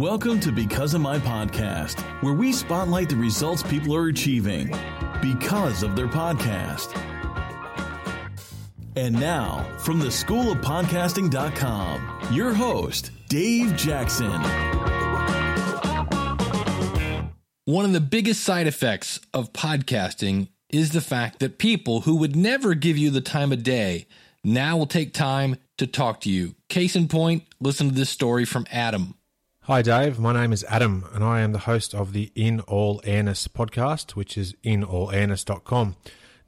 Welcome to Because of My Podcast, where we spotlight the results people are achieving because of their podcast. And now, from the School of Podcasting.com, your host, Dave Jackson. One of the biggest side effects of podcasting is the fact that people who would never give you the time of day now will take time to talk to you. Case in point, listen to this story from Adam. Hi, Dave. My name is Adam, and I am the host of the In All Airness podcast, which is inallairness.com.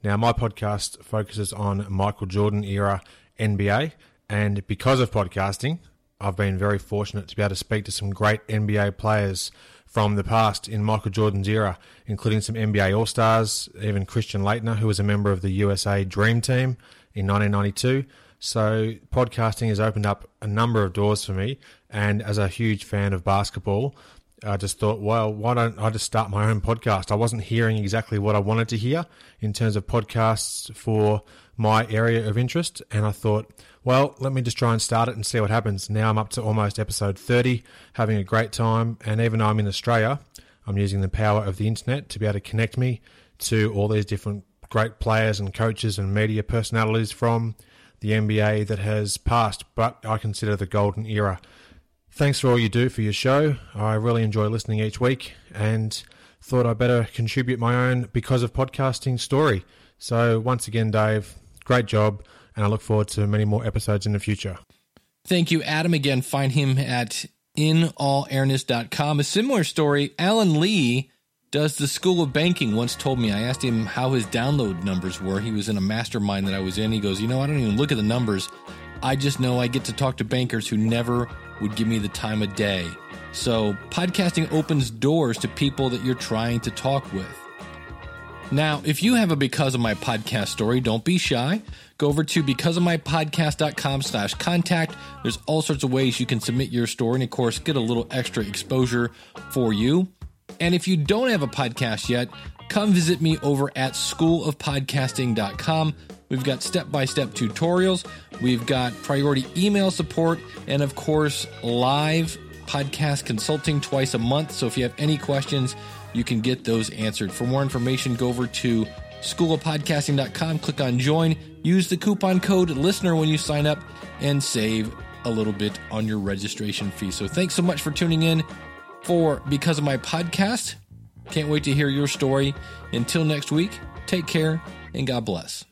Now, my podcast focuses on Michael Jordan era NBA, and because of podcasting, I've been very fortunate to be able to speak to some great NBA players from the past in Michael Jordan's era, including some NBA All Stars, even Christian Laettner, who was a member of the USA Dream Team in 1992. So, podcasting has opened up a number of doors for me. And as a huge fan of basketball, I just thought, well, why don't I just start my own podcast? I wasn't hearing exactly what I wanted to hear in terms of podcasts for my area of interest. And I thought, well, let me just try and start it and see what happens. Now I'm up to almost episode 30, having a great time. And even though I'm in Australia, I'm using the power of the internet to be able to connect me to all these different great players and coaches and media personalities from the NBA that has passed, but I consider the golden era. Thanks for all you do for your show. I really enjoy listening each week and thought I'd better contribute my own because of podcasting story. So, once again, Dave, great job, and I look forward to many more episodes in the future. Thank you, Adam. Again, find him at inallairness.com. A similar story, Alan Lee does the School of Banking once told me. I asked him how his download numbers were. He was in a mastermind that I was in. He goes, You know, I don't even look at the numbers. I just know I get to talk to bankers who never would give me the time of day. So, podcasting opens doors to people that you're trying to talk with. Now, if you have a Because of My Podcast story, don't be shy. Go over to becauseofmypodcast.com slash contact. There's all sorts of ways you can submit your story and, of course, get a little extra exposure for you. And if you don't have a podcast yet, come visit me over at schoolofpodcasting.com. We've got step by step tutorials, we've got priority email support, and of course, live podcast consulting twice a month. So if you have any questions, you can get those answered. For more information, go over to schoolofpodcasting.com, click on join, use the coupon code listener when you sign up, and save a little bit on your registration fee. So thanks so much for tuning in for Because of My Podcast. Can't wait to hear your story. Until next week, take care and God bless.